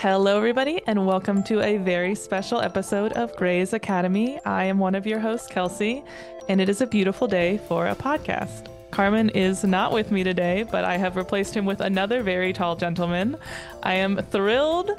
Hello, everybody, and welcome to a very special episode of Grey's Academy. I am one of your hosts, Kelcey, and it is a beautiful day for a podcast. Carmen is not with me today, but I have replaced him with another very tall gentleman. I am thrilled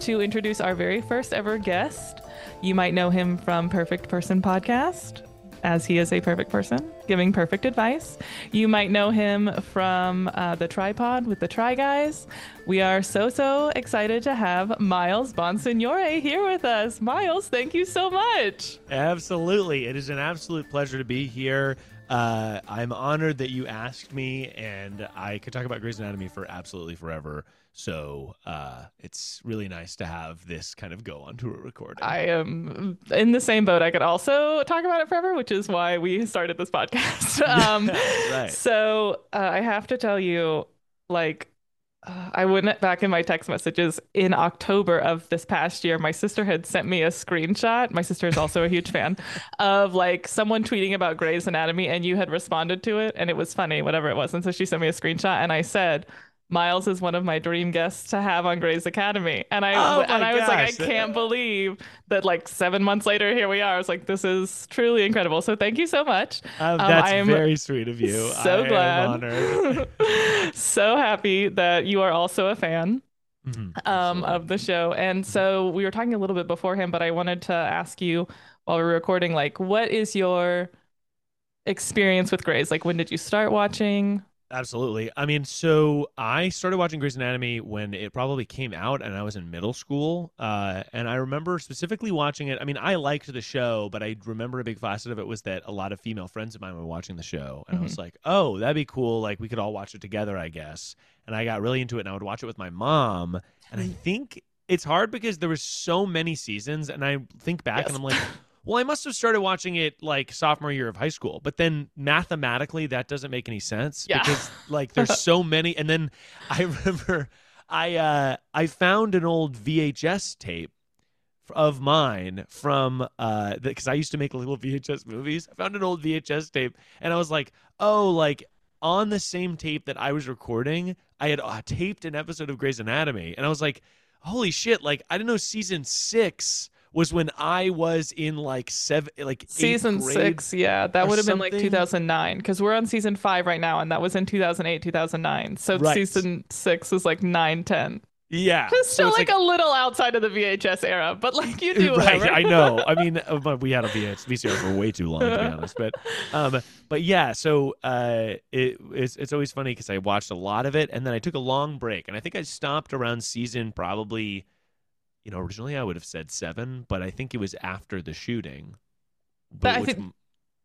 to introduce our very first ever guest. You might know him from Perfect Person Podcast, as he is a perfect person giving perfect advice. You might know him from uh, the TryPod with the Try Guys. We are so, so excited to have Miles Bonsignore here with us. Miles, thank you so much. Absolutely. It is an absolute pleasure to be here. Uh, I'm honored that you asked me, and I could talk about Grey's Anatomy for absolutely forever. So uh, it's really nice to have this kind of go onto a recording. I am in the same boat. I could also talk about it forever, which is why we started this podcast. um, right. So uh, I have to tell you, like, uh, I went back in my text messages in October of this past year. My sister had sent me a screenshot. My sister is also a huge fan of like someone tweeting about Grey's Anatomy, and you had responded to it, and it was funny, whatever it was. And so she sent me a screenshot, and I said, Miles is one of my dream guests to have on Grey's Academy. And I Oh and I was like, I can't believe that like seven months later, here we are. I was like, this is truly incredible. So thank you so much. Um, Um, that's very sweet of you. So I glad. So happy that you are also a fan Mhm, um, of the show. And so we were talking a little bit beforehand, but I wanted to ask you while we were recording, like, what is your experience with Grey's? Like, when did you start watching? Absolutely. I mean, so I started watching Grey's Anatomy when it probably came out, and I was in middle school. Uh, and I remember specifically watching it. I mean, I liked the show, but I remember a big facet of it was that a lot of female friends of mine were watching the show, and I was like, "Oh, that'd be cool. Like, we could all watch it together, I guess." And I got really into it, and I would watch it with my mom. And I think it's hard because there was so many seasons, and I think back, Yes. and I'm like. Well, I must have started watching it like sophomore year of high school, but then mathematically that doesn't make any sense Yeah. because like there's so many and then I remember I uh I found an old VHS tape of mine from uh because I used to make little VHS movies. I found an old VHS tape and I was like, "Oh, like on the same tape that I was recording, I had uh, taped an episode of Grey's Anatomy." And I was like, "Holy shit, like I didn't know season 6 was when I was in like seven, like Season six, yeah, that would have been like 2009 because we're on season five right now, and that was in 2008, 2009. So Right. season six is like 9, 10. Yeah, It's still it's like, a little outside of the VHS era, but like you do right i know i mean uh, but we had a VHS, vcr for way too long to be honest but um but yeah so uh it, it's, it's always funny because i watched a lot of it and then i took a long break and i think i stopped around season probably you know originally i would have said seven but i think it was after the shooting But I which think-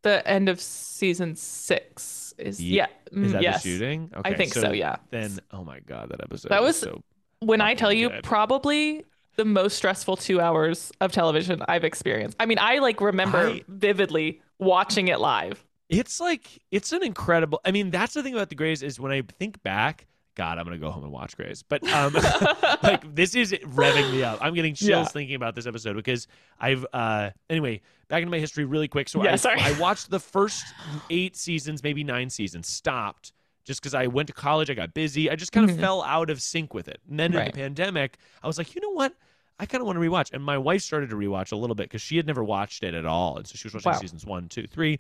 the end of season six is Ye- yeah, mm, is that yes. the shooting okay, I think so, yeah. then oh my god that episode That was- so when I tell you, good. probably the most stressful two hours of television I've experienced. I mean, I like remember I- vividly watching it live. It's like it's an incredible. I mean, that's the thing about the Grey's is when I think back. God, I'm gonna go home and watch Grey's. But um, like this is revving me up. I'm getting chills Yeah. thinking about this episode because I've uh anyway back into my history really quick. So Yeah, I sorry. I watched the first eight seasons, maybe nine seasons. Stopped just because I went to college. I got busy. I just kind of Mhm. fell out of sync with it. And then in the pandemic, I was like, you know what? I kind of want to rewatch. And my wife started to rewatch a little bit because she had never watched it at all. And so she was watching Wow. seasons one, two, three,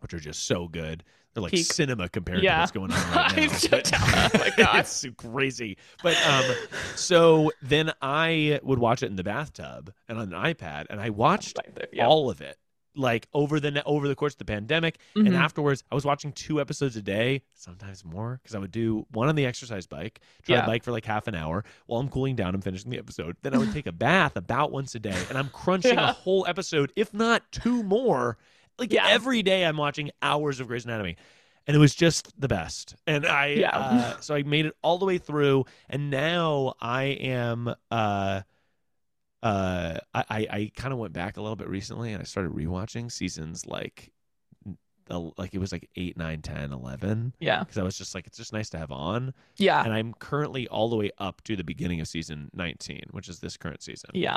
which are just so good. They're like Peak. cinema compared Yeah. to what's going on right now. But- Oh my God. it's so crazy. But um, so then I would watch it in the bathtub and on an iPad, and I watched there, yeah. all of it like over the over the course of the pandemic. Mhm. And afterwards, I was watching two episodes a day, sometimes more, because I would do one on the exercise bike, try Yeah. bike for like half an hour while I'm cooling down and finishing the episode. Then I would take a bath about once a day, and I'm crunching Yeah. a whole episode, if not two more. Like Yeah. every day, I'm watching hours of Grey's Anatomy. And it was just the best, and I Yeah. uh, so I made it all the way through, and now I am uh, uh I I, I kind of went back a little bit recently and I started rewatching seasons like like it was like 8 9 10 11 yeah, because I was just like it's just nice to have on yeah, and I'm currently all the way up to the beginning of season 19 which is this current season yeah.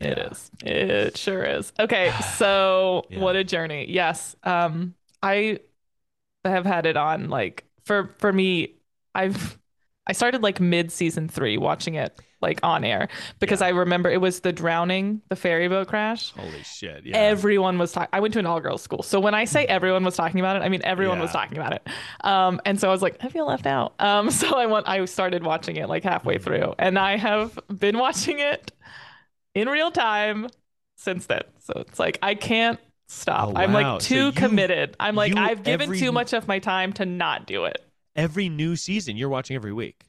Hmm It Yeah. is. It sure is. Okay, so Yeah. what a journey. Yes. Um I have had it on like for for me I've I started like mid season 3 watching it like on air because Yeah. I remember it was the drowning, the ferry boat crash. Holy shit. Yeah. Everyone was talking. I went to an all girls school. So when I say everyone was talking about it, I mean everyone was talking about it. Um, and so I was like, I feel left out. Um, so I went, I started watching it like halfway Mm-hmm. through and I have been watching it in real time since then. So it's like, I can't stop. Oh, I'm wow. like So too you- committed. I'm like, you I've given every- too much of my time to not do it. every new season you're watching every week.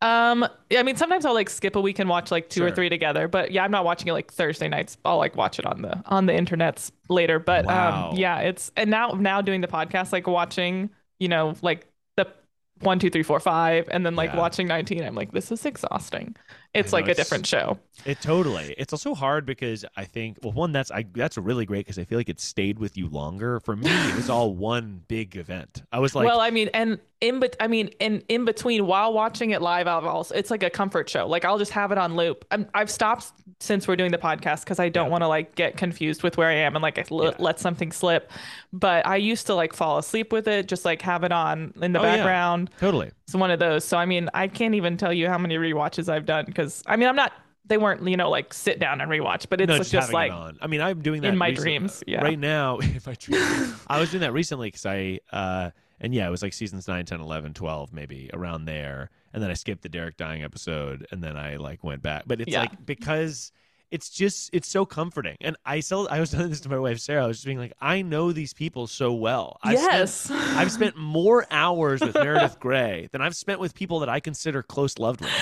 Um, I mean, sometimes I'll like skip a week and watch like two or three together. But yeah, I'm not watching it like Thursday nights. I'll like watch it on the on the internets later. But Wow. um, yeah, it's and now now doing the podcast, like watching, you know, like the one, two, three, four, five, and then like Yeah. watching 19. I'm like, this is exhausting. It's know, like a different show. It totally. It's also hard because I think well, one that's I that's really great because I feel like it stayed with you longer. For me, it was all one big event. I was like, well, I mean, and in but I mean, in in between while watching it live, I'll also it's like a comfort show. Like I'll just have it on loop. I'm, I've stopped since we're doing the podcast because I don't Yeah. want to like get confused with where I am and like I l- Yeah. let something slip. But I used to like fall asleep with it, just like have it on in the Oh, yeah. background. totally. It's one of those. So I mean, I can't even tell you how many rewatches I've done because I mean, I'm not. They weren't, you know, like sit down and rewatch, but it's no, just, having like it. I mean, I'm doing that in my recent- dreams, yeah. Right now, in my dreams, I was doing that recently because I uh and yeah, it was like seasons 9, 10, 11, 12, maybe around there, and then I skipped the Derek dying episode, and then I like went back. But it's Yeah. like because it's just it's so comforting, and I still I was telling this to my wife Sarah. I was just being like, I know these people so well. I've spent- yes, I've spent more hours with Meredith Grey than I've spent with people that I consider close loved ones.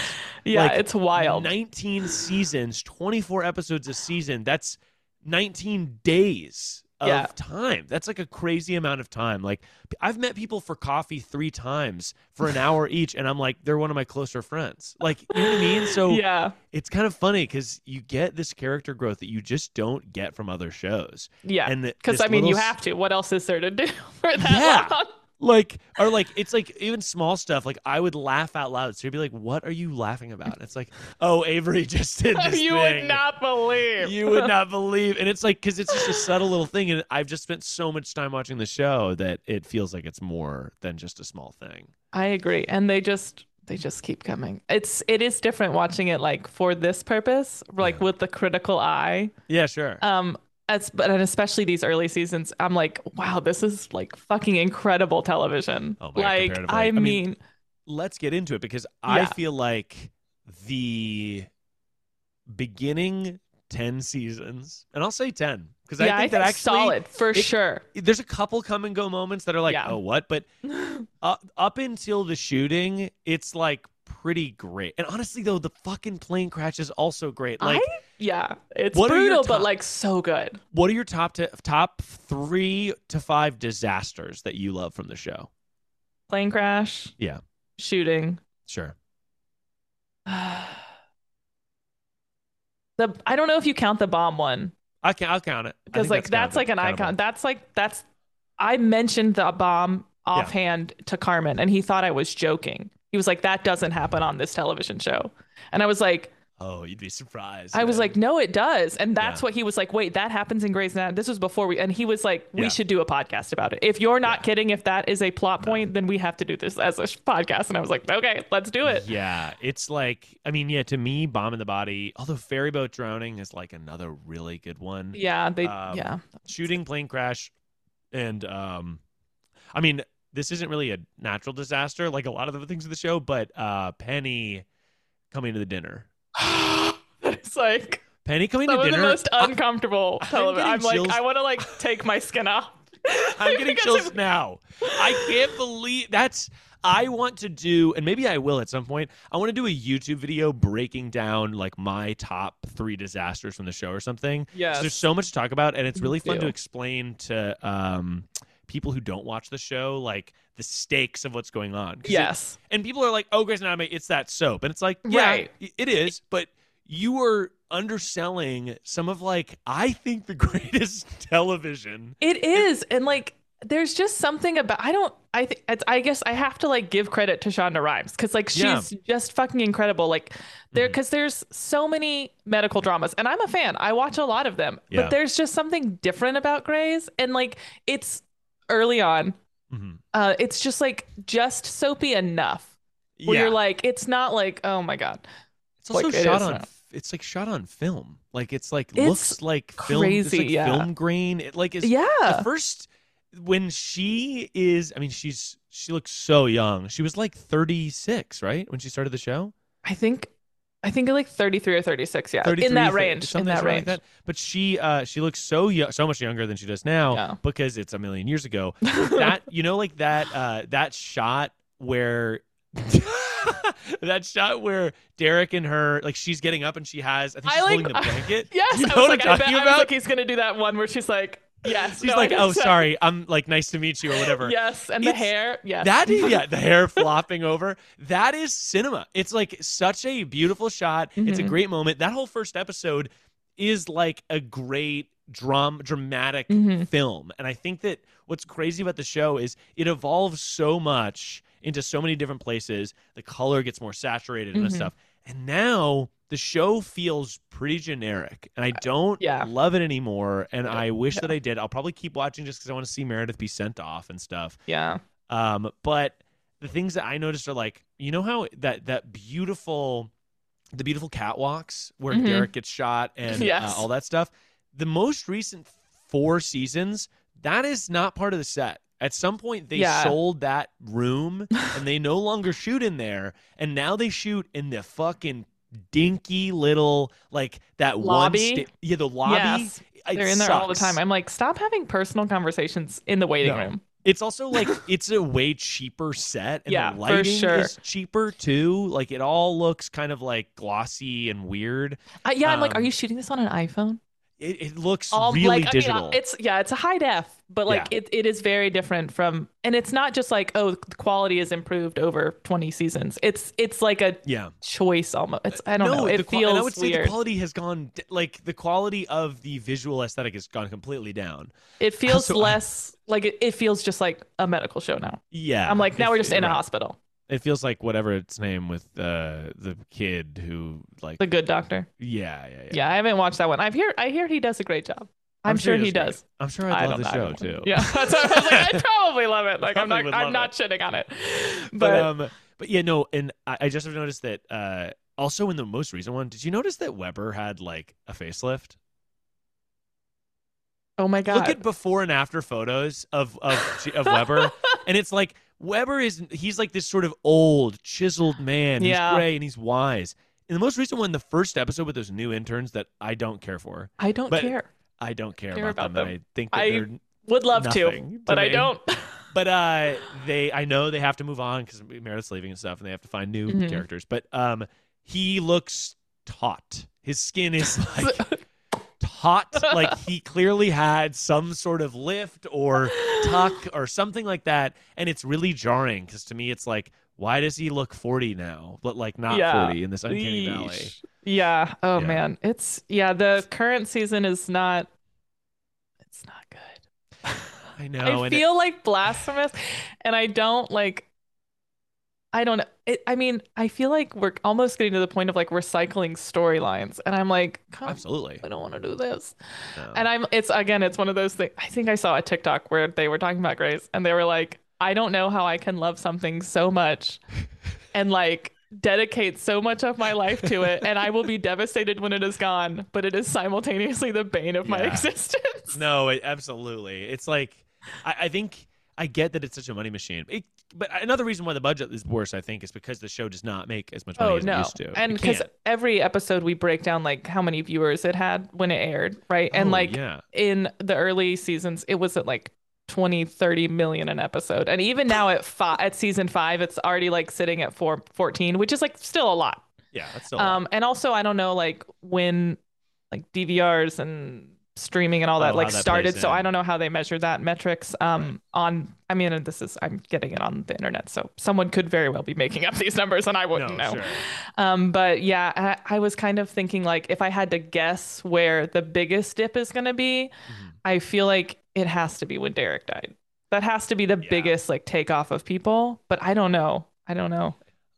yeah, like, it's wild. 19 seasons, 24 episodes a season. That's 19 days of Yeah. time. That's like a crazy amount of time. Like I've met people for coffee 3 times for an hour each and I'm like they're one of my closer friends. Like, you know what I mean? So yeah, it's kind of funny cuz you get this character growth that you just don't get from other shows. yeah. And Because I mean, you little s- have to. What else is there to do for that Yeah. long? Like or like it's like even small stuff like i would laugh out loud so you'd be like what are you laughing about and it's like oh avery just did this you thing. would not believe. you would not believe and it's like because it's just a subtle little thing and i've just spent so much time watching the show that it feels like it's more than just a small thing I agree, and they just they just keep coming. It's it is different watching it like for this purpose, like Yeah. with the critical eye. yeah sure Um, as but and especially these early seasons, I'm like, wow, this is like fucking incredible television. Oh my like. I I mean, mean, let's get into it because i Yeah. feel like the beginning 10 seasons and i'll say 10 because yeah, i think that actually solid for it- sure. there's a couple come and go moments that are like, Yeah. oh, what? But up, up until the shooting, it's like pretty great. And honestly, though, the fucking plane crash is also great. Like, I yeah, it's What are your brutal, but like so good. what are your top to, top three to five disasters that you love from the show? Plane crash, Yeah, shooting. sure. the I don't know if you count the bomb one I can, I'll count it because like that's, count- like an countable. icon. That's like that's I mentioned the bomb offhand to Carmen and he thought I was joking. He was like, "That doesn't happen on this television show," and I was like, Oh, you'd be surprised. I was like, no, it does. And that's Yeah. what he was like, wait, that happens in Grey's Anatomy. This was before we, and he was like, we Yeah. should do a podcast about it. If you're not Yeah. kidding, if that is a plot point, then we have to do this as a podcast. And I was like, okay, let's do it. Yeah, it's like I mean, yeah, to me, bomb in the body. Although ferry boat drowning is like another really good one. Yeah. They, Um, yeah. shooting plane crash and um i mean this isn't really a natural disaster like a lot of the things in the show but uh penny coming to the dinner it's like penny coming some to of the dinner most I- uncomfortable I'm I'm, like. I want to like take my skin off. i'm getting Because chills it- now i can't believe that's i want to do and maybe i will at some point i want to do a youtube video breaking down like my top three disasters from the show or something. Yeah, there's so much to talk about and it's really fun to explain to um people who don't watch the show like the stakes of what's going on 'Cause it- Yes. and people are like, "Oh, Grey's Anatomy, it's that soap," and it's like, yeah, Right. it is, but you are underselling some of like I think the greatest television. It is, and like, there's just something about I don't. I think it's. I guess I have to like give credit to Shonda Rhimes because like she's Yeah. just fucking incredible. Like there, mm-hmm. because there's so many medical dramas, and I'm a fan. I watch a lot of them, Yeah. but there's just something different about Grey's, and like it's early on. Mhm. Uh, it's just like just soapy enough where Yeah, you're like, it's not like, oh my god. It's also Like, shot is on. It's like shot on film. Like it's like It's looks like film. it's crazy, like yeah. film grain. It like is yeah. the first when she is. I mean, she's she looks so young. She was like thirty six, right, when she started the show. I think I think like 33 or 36, yeah. 33, in that range. In that range. Like that. But she uh she looks so young, so much younger than she does now Yeah. because it's a million years ago. that you know, like that uh that shot where. that shot where Derek and her, like she's getting up and she has, I think I she's like- holding the blanket. Yes, you know I was like, I'm bet, I was like, he's gonna do that one where she's like, yes. She's no, like, "Oh, sorry, I'm like nice to meet you" or whatever. Yes, and the hair. Yes. That is, yeah, the hair flopping over. That is cinema. It's like such a beautiful shot. It's a Mhm. great moment. That whole first episode is like a great drum dramatic Mhm. film. And I think that what's crazy about the show is it evolves so much into so many different places. The color gets more saturated and Mhm. stuff. And now the show feels pretty generic. And I don't yeah. love it anymore. And I wish Yeah. that I did. I'll probably keep watching just because I want to see Meredith be sent off and stuff. Yeah. Um, but the things that I noticed are like, you know how that that beautiful, the beautiful catwalks where Mhm. Derek gets shot and Yes. uh, all that stuff. The most recent four seasons, that is not part of the set. At some point, they Yeah. sold that room and they no longer shoot in there, and now they shoot in the fucking dinky little like that Lobby? one. Sta- yeah, the lobby. Yes. They're in there all the time. I'm like, stop having personal conversations in the waiting No. room. It's also like it's a way cheaper set, and Yeah, the for lighting sure. is cheaper too. Like it all looks kind of like glossy and weird. Uh, yeah, I'm like, are Um, you shooting this on an iPhone? It, it looks All really like, I mean, digital. it's yeah, it's a high def, but like Yeah. it, it is very different from, and it's not just like oh, the quality is improved over 20 seasons. It's it's like a yeah, choice almost. It's I don't no, know. It the feels I would say the quality has gone like the quality of the visual aesthetic has gone completely down. It feels So I- less like it, it feels just like a medical show now. Yeah, I'm like now we're just in a hospital. It feels like whatever its name with uh, the kid who like The Good Doctor. yeah, yeah, yeah. Yeah, I haven't watched that one. I've hear I hear he does a great job. I'm, sure, he great. does. I'm sure I I'd love the show too. Yeah, that's what I was like. I'd probably love it. Like I'm not I'm not shitting on it. but, But, um but yeah no and I, I just have noticed that uh also in the most recent one did you notice that webber had like a facelift oh my god. look at before and after photos of of, of webber and it's like webber is he's like this sort of old chiseled man Yeah. he's gray and he's wise in the most recent one the first episode with those new interns that i don't care for I don't but- care. i don't care, Care about, about them, them. i think that I Would love to, to but I me. don't. but uh they i know they have to move on because meredith's leaving and stuff and they have to find new Mhm. characters but um he looks taut his skin is like taut like he clearly had some sort of lift or tuck or something like that and it's really jarring because to me it's like why does he look 40 now but like not Yeah. 40 in this uncanny valley Yeah. Oh Yeah. man. It's yeah, the current season is not it's not good. i know I and it- feel like blasphemous and I don't like I don't know. It, I mean, I feel like we're almost getting to the point of like recycling storylines and I'm like, absolutely I don't want to do this. no. And I'm it's again, it's one of those things. I think I saw a TikTok where they were talking about Grey's and they were like, I don't know how I can love something so much and like dedicate so much of my life to it and I will be devastated when it is gone, but it is simultaneously the bane of my existence. No, it, absolutely. It's like I, I think I get that it's such a money machine. It, but another reason why the budget is worse, I think, is because the show does not make as much money Oh as it used to. And because every episode we break down like how many viewers it had when it aired, right? And Oh, like yeah, in the early seasons it was at like 20 30 million an episode and even now at five at season five it's already like sitting at four, 14 which is like still a lot yeah, that's still. a lot. um and also i don't know like when like dvrs and streaming and all Oh, that how like that started so i don't know how they measure that metrics um on i mean and this is i'm getting it on the internet so someone could very well be making up these numbers and i wouldn't no, know sure. um, but yeah, I, I was kind of thinking like if I had to guess where the biggest dip is going to be, Mhm. I feel like it has to be when Derek died. That has to be the Yeah. biggest like takeoff of people. But I don't know. I don't know.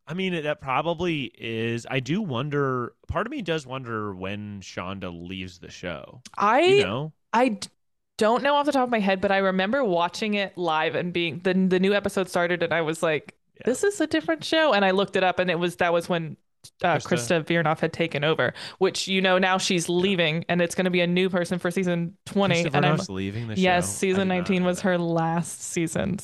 I mean, that probably is. I do wonder. Part of me does wonder when Shonda leaves the show. I You know? I don't know off the top of my head, but I remember watching it live and being the the new episode started, and I was like, Yeah. "This is a different show." And I looked it up, and it was that was when uh, Krista. Krista Vernoff had taken over, which you know now she's leaving, and it's going to be a new person for season twenty. Krista and I'm leaving the show. yes, season nineteen was that. her last season.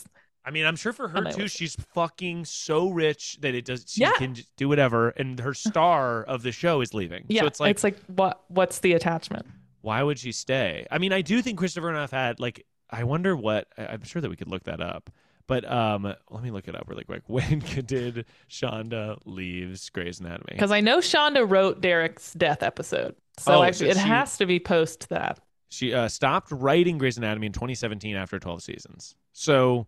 I mean, I'm sure for her too. She's fucking so rich that it does. She Yeah. can do whatever, and her star of the show is leaving. Yeah, so it's like, it's like what what's the attachment? why would she stay? I mean, I do think Krista Vernoff had like. I wonder what. I'm sure that we could look that up. But um, let me look it up really quick. When did Shonda leaves Grey's Anatomy? Because I know Shonda wrote Derek's death episode, so Oh, I, so it she- has to be post that. She uh, stopped writing Grey's Anatomy in 2017 after 12 seasons. So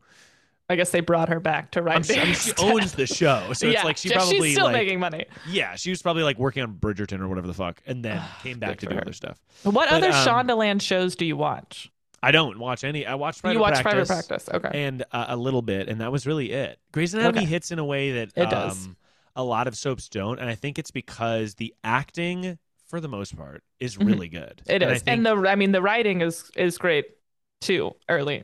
I guess they brought her back to write I'm sure, I mean, she owns the show, so yeah, it's like she probably she's still like making money. yeah, she was probably like working on Bridgerton or whatever the fuck, and then came back to do her. other stuff. What But, other um, Shonda Land shows do you watch? I don't watch any. I watched Private Practice. you watch Practice, Private Practice, okay? and uh, a little bit, and that was really it. Grey's Anatomy Okay. hits in a way that It does. um, a lot of soaps don't, and I think it's because the acting, for the most part, is Mhm. really good. It and is, think- and the I mean the writing is is great too. Early,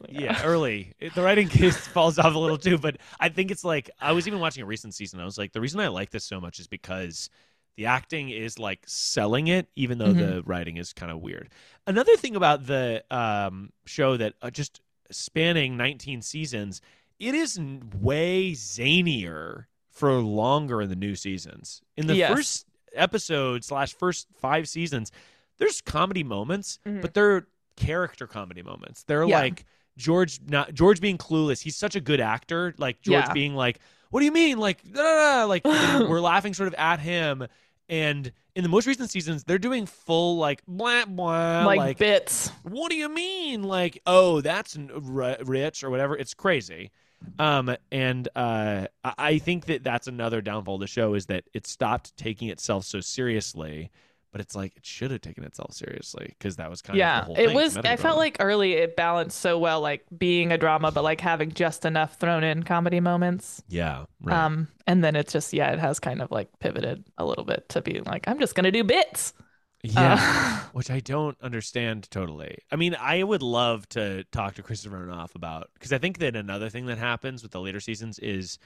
early. yeah, early. The writing case falls off a little too, but I think it's like I was even watching a recent season. I was like, the reason I like this so much is because the acting is like selling it, even though the writing is kind of weird. Another thing about the um, show that uh, just spanning 19 seasons, it is way zanier for longer in the new seasons. In the Yes. first episode slash first five seasons, there's comedy moments, Mhm. but they're character comedy moments. They're Yeah. like George not George being clueless. He's such a good actor. Like George Yeah. being like, "What do you mean?" Like, da, da, da," like we're laughing sort of at him. And in the most recent seasons, they're doing full like blah blah like, like, bits. what do you mean? Like, oh, that's rich or whatever. It's crazy. Um, and uh, I- I think that that's another downfall of the show is that it stopped taking itself so seriously. But it's like it should have taken itself seriously because that was kind of Yeah, it thing, was. I felt like early it balanced so well, like being a drama, but like having just enough thrown in comedy moments. yeah, right. Um, and then it's just yeah, it has kind of like pivoted a little bit to be like I'm just gonna do bits. yeah, Uh, which I don't understand totally. I mean, I would love to talk to Krista Vernoff about because I think that another thing that happens with the later seasons is,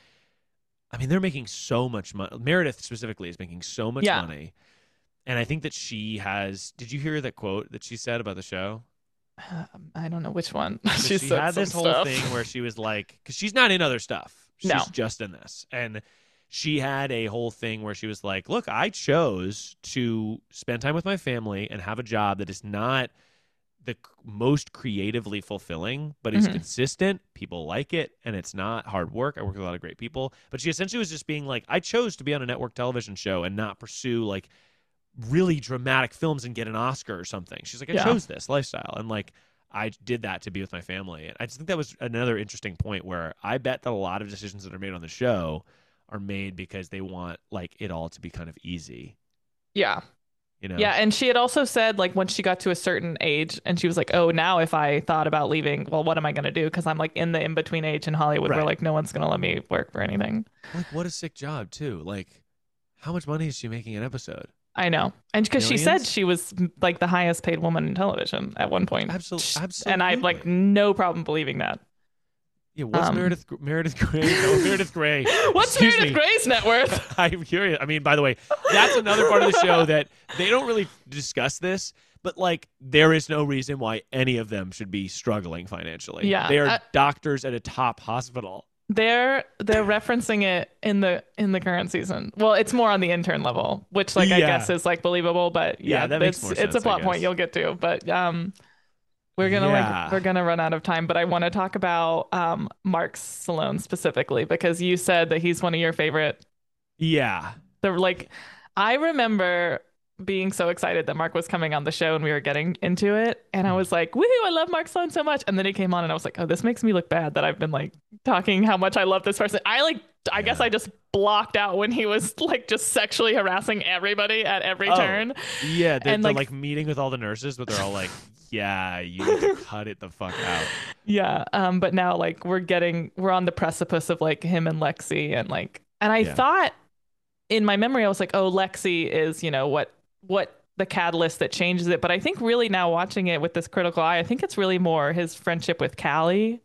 I mean, they're making so much money. Meredith specifically is making so much Yeah. money, and I think that she has. Did you hear that quote that she said about the show? Um, I don't know which one. She she said had this whole stuff. thing where she was like, because she's not in other stuff. She's No. just in this. And she had a whole thing where she was like, look, I chose to spend time with my family and have a job that is not the most creatively fulfilling, but is Mhm. consistent. People like it, and it's not hard work. I work with a lot of great people. But she essentially was just being like, I chose to be on a network television show and not pursue like really dramatic films and get an Oscar or something. She's like, I Yeah. chose this lifestyle. And like, I did that to be with my family. And I just think that was another interesting point where I bet that a lot of decisions that are made on the show are made because they want like it all to be kind of easy. Yeah, You know? yeah, and she had also said like once she got to a certain age, and she was like, "Oh, now if I thought about leaving, well, what am I gonna do? Because I'm like in the in between age in Hollywood where like no one's gonna let me work for anything." Like what a sick job too. Like how much money is she making an episode? I know, and because she said she was like the highest paid woman in television at one point. Absol- And I have like no problem believing that. Yeah, what's um, Meredith Meredith Grey? No, Meredith Grey. What's Excuse Meredith me. Grey's net worth? I'm curious. I mean, by the way, that's another part of the show that they don't really discuss this, but like there is no reason why any of them should be struggling financially. Yeah, They are I- doctors at a top hospital. They're they're referencing it in the in the current season. Well, it's more on the intern level, which like I guess is like believable, but Yeah, yeah, that makes it's, more it's sense, a plot point you'll get to. But um we're gonna Yeah. like we're gonna run out of time, but I want to talk about um Mark Sloan specifically because you said that he's one of your favorite Yeah. the like I remember being so excited that Mark was coming on the show and we were getting into it and I Mm. was like, "Woohoo, I love Mark Sloan so much." And then he came on and I was like, "Oh, this makes me look bad that I've been like talking how much I love this person." I like I guess I just blocked out when he was like just sexually harassing everybody at every Oh, turn. Yeah. They're, And, they're like- like meeting with all the nurses, but they're all like, yeah, you need to cut it the fuck out. Yeah. Um, but now like we're getting we're on the precipice of like him and Lexie and like and I Yeah. thought in my memory I was like, oh, Lexie is, you know, what what the catalyst that changes it. But I think really now watching it with this critical eye, I think it's really more his friendship with Callie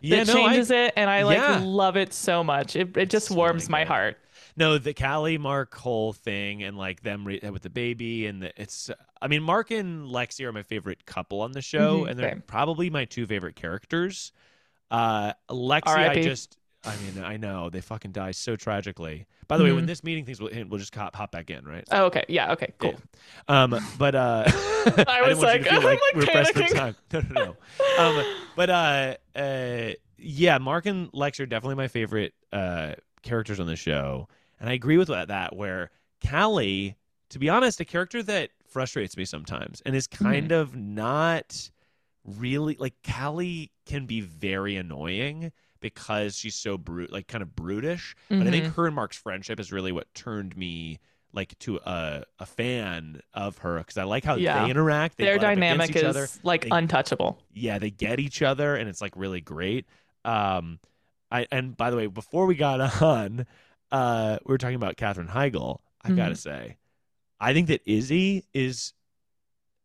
Yeah, that no, I, changes it. And I like yeah. love it so much. It it just It's warms really my good. heart. no, the Callie Mark whole thing and like them re- with the baby and the, it's. I mean, Mark and Lexie are my favorite couple on the show, Mhm, and they're probably my two favorite characters. Uh, Lexie, I just. I mean, I know they fucking die so tragically. By the way, when Mhm. this meeting things will we'll just hop, hop back in, right? Oh, okay. Yeah. Okay. Cool. Um, but uh, I, was you to like- like, I'm, like, we were for panicking. time. No, no, no. Um, but uh, uh, yeah, Mark and Lex are definitely my favorite uh characters on the show, and I agree with that. that Where Callie, to be honest, a character that frustrates me sometimes, and is kind of not really like Callie can be very annoying because she's so brute, like kind of brutish. But I think Mhm. her and Mark's friendship is really what turned me like to a a fan of her because I like how Yeah. they interact. They their butt up against dynamic each is other. like They- untouchable. Yeah, they get each other, and it's like really great. Um, I and by the way, before we got on, uh, we were talking about Katherine Heigl. I gotta Mm-hmm. say, I think that Izzie is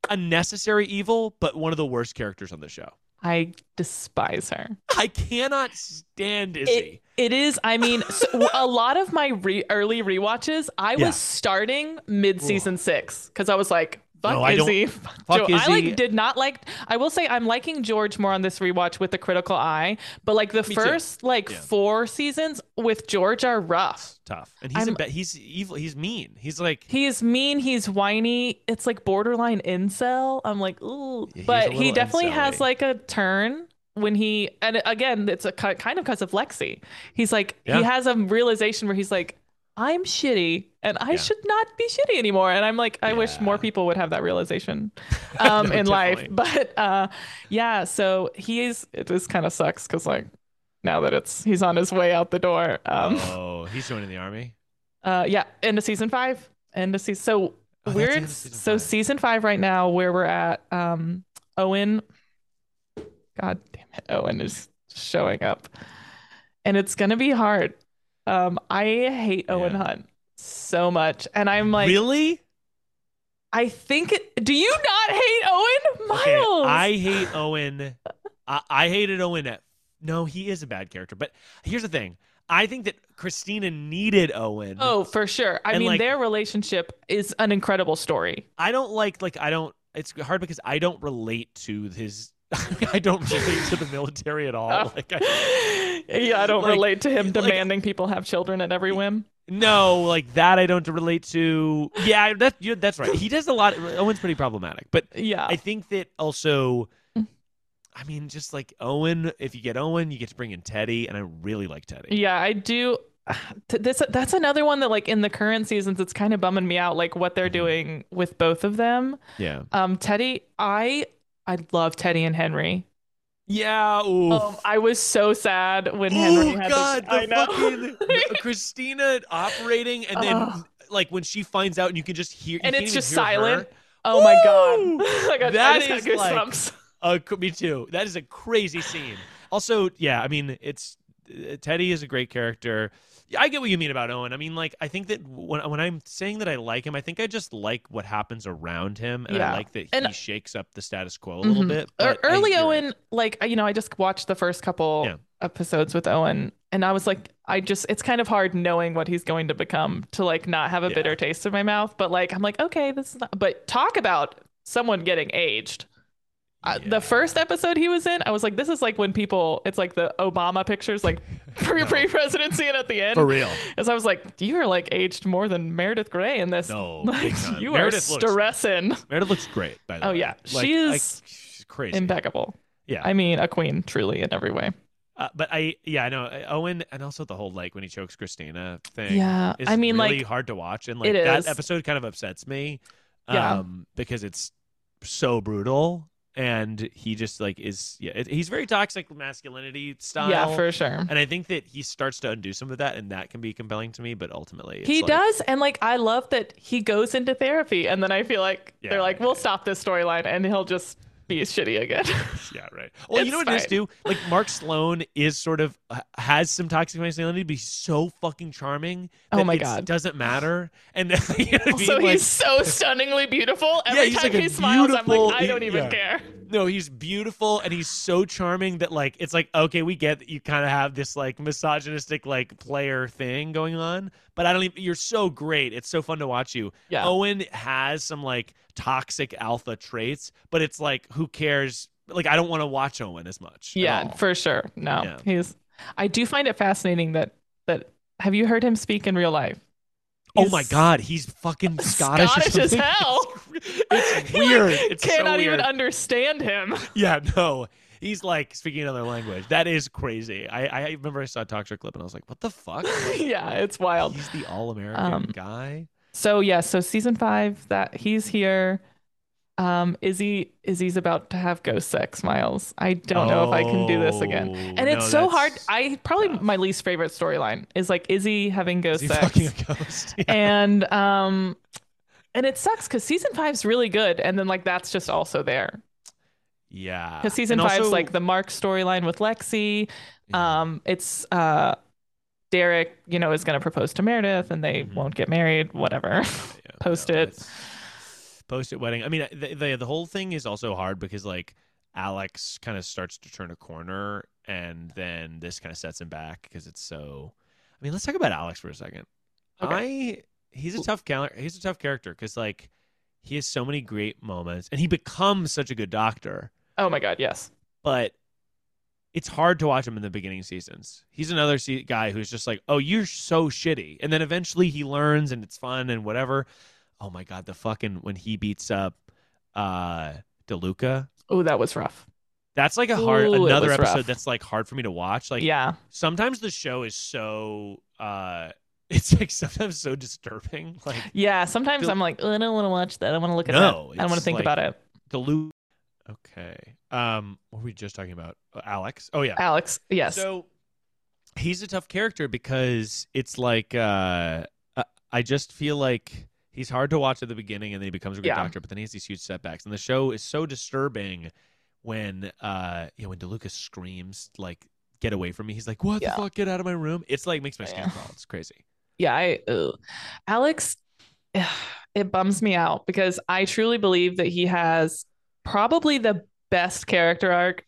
a necessary evil, but one of the worst characters on the show. I despise her. I cannot stand Izzie. It is. I mean, so, a lot of my re- early rewatches, I Yeah. was starting mid season six because I was like, "Fuck No, I don't- Izzie." fuck Jo- I like did not like. I will say I'm liking George more on this rewatch with the critical eye, but like the Me too. first like Yeah. four seasons with George are rough. tough, and he's a I'm- he's evil. He's mean. He's like He's mean. He's whiny. It's like borderline incel. I'm like, ooh. Yeah, but he definitely has incel-y. like a turn when he, and again, it's a kind of because of Lexie. He's like, Yeah. he has a realization where he's like, I'm shitty and I Yeah. should not be shitty anymore. And I'm like, I wish more people would have that realization um, No, in life. But uh, yeah, so he is, it just kind of sucks because like, now that it's he's on his way out the door. Um, oh, he's joining the army. uh, yeah, end of season five. End of season. So Oh, we're so five. season five right now, where we're at. Um, Owen. God damn it, Owen is showing up, and it's gonna be hard. Um, I hate Owen Hunt so much, and I'm like, really? I think. It, do you not hate Owen, Miles? Okay, I hate Owen. I, I hated Owen at. No, he is a bad character. But here's the thing. I think that Cristina needed Owen. Oh, for sure. I And, mean, like- their relationship is an incredible story. I don't like like I don't. It's hard because I don't relate to his. I don't relate to the military at all. Oh. Like I, yeah, I don't like- relate to him like- demanding people have children at every whim. no, like that I don't relate to. Yeah, that you that's right. He does a lot. Owen's pretty problematic, but Yeah. I think that also. I mean, just like Owen, if you get Owen, you get to bring in Teddy, and I really like Teddy. Yeah, I do. This that's another one that like in the current seasons it's kind of bumming me out like what they're Mhm. doing with both of them. Yeah. Um Teddy, I I love Teddy and Henry. Yeah. Ooh. Um, I was so sad when Henry had God, I the know. fucking Cristina operating, and then Ugh. like when she finds out, and you can just hear, and it's just hear her. silent. Oh my god. I got, I That got is, like. Uh, me too. That is a crazy scene. Also, yeah, I mean, it's uh, Teddy is a great character. Yeah, I get what you mean about Owen. I mean, like, I think that when when I'm saying that I like him, I think I just like what happens around him, and I like that he And- shakes up the status quo a little Mhm. bit. Er- but early. Owen, like you know, I just watched the first couple Yeah. episodes with Owen, and I was like, I just, it's kind of hard knowing what he's going to become to like not have a Yeah. bitter taste in my mouth. But like, I'm like, okay, this is not. But talk about someone getting aged. Yeah. the first episode he was in, I was like, this is like when people, it's like the Obama pictures, like pre pre presidency, and at the end, for real. as I was like, you are like aged more than Meredith Grey in this. No, like, you Meredith are looks- stressing. Meredith looks great. By the Oh, way. Oh yeah. Like, She I- is she's crazy. Impeccable. yeah, I mean, a queen, truly, in every way. Uh, but I, yeah, I know Owen, and also the whole like when he chokes Cristina thing. Yeah, is I mean, really like, hard to watch, and like that is. episode kind of upsets me. Yeah. Um, because it's so brutal, and he just like is yeah, it, he's very toxic masculinity style. yeah, for sure. and I think that he starts to undo some of that, and that can be compelling to me. But ultimately, it's He like, does, and like, I love that he goes into therapy, and then I feel like Yeah, they're like, yeah, we'll yeah. stop this storyline, and he'll just be shitty again. Yeah, right. Well, you know It's what it is too. Like Mark Sloan is sort of has some toxic masculinity, but he's so fucking charming. Oh my it's- God. doesn't matter. And you know what I mean? also, Like, he's so stunningly beautiful. Every he's time like he smiles, I'm like, I don't even yeah. care. no, he's beautiful and he's so charming that like it's like okay, we get that you kind of have this like misogynistic like player thing going on, but I don't even. You're so great. It's so fun to watch you. Yeah. Owen has some like toxic alpha traits, but it's like who cares? Like I don't want to watch Owen as much. Yeah, for sure. No, Yeah. he's. I do find it fascinating that that. Have you heard him speak in real life? Oh my god, he's fucking Scottish. Scottish as hell. It's He, weird. like, it's so cannot even understand him. Yeah, no. He's like speaking another language. That is crazy. I, I remember I saw a talk show clip and I was like, what the fuck? yeah, it's wild. He's the all American Um, guy. So yeah, so season five that he's here. Um, Izzie Izzie's about to have ghost sex, Miles. I don't know if I can do this again. Oh, And no, it's so hard. I probably tough. my least favorite storyline is like Izzie having Is ghost he sex. ghost? Yeah. and um and it sucks because season five's really good and then like that's just also there yeah. because season And five's also- like the mark storyline with lexie Yeah. um it's uh derek you know is going to propose to meredith and they Mhm. won't get married whatever Yeah, post no, it. Post it wedding. I mean, the, the the whole thing is also hard because like Alex kind of starts to turn a corner, and then this kind of sets him back because it's so. I mean, let's talk about Alex for a second. Okay. I he's a tough cal- he's a tough character because like he has so many great moments, and he becomes such a good doctor, oh my god yes but. It's hard to watch him in the beginning seasons. He's another se- guy who's just like, "Oh, you're so shitty," and then eventually he learns, and it's fun and whatever. Oh my god, the fucking when he beats up uh DeLuca. oh that was rough That's like a hard Ooh, another episode rough. that's like hard for me to watch. Like yeah sometimes the show is so uh it's like sometimes so disturbing. Like yeah sometimes i'm like oh, i don't want to watch that i want to look at No, that i don't want to think like- about it DeLuca Okay. Um what were we just talking about? Uh, Alex. Oh yeah. alex yes So he's a tough character because it's like uh I- I just feel like he's hard to watch at the beginning and then he becomes a good Yeah. doctor, but then he has these huge setbacks. And the show is so disturbing when uh you know when DeLuca screams like get away from me. He's like, What Yeah. the fuck? Get out of my room. It's like makes my skin Yeah. crawl. It's crazy. Yeah, I ugh. Alex it bums me out because I truly believe that he has probably the best character arc.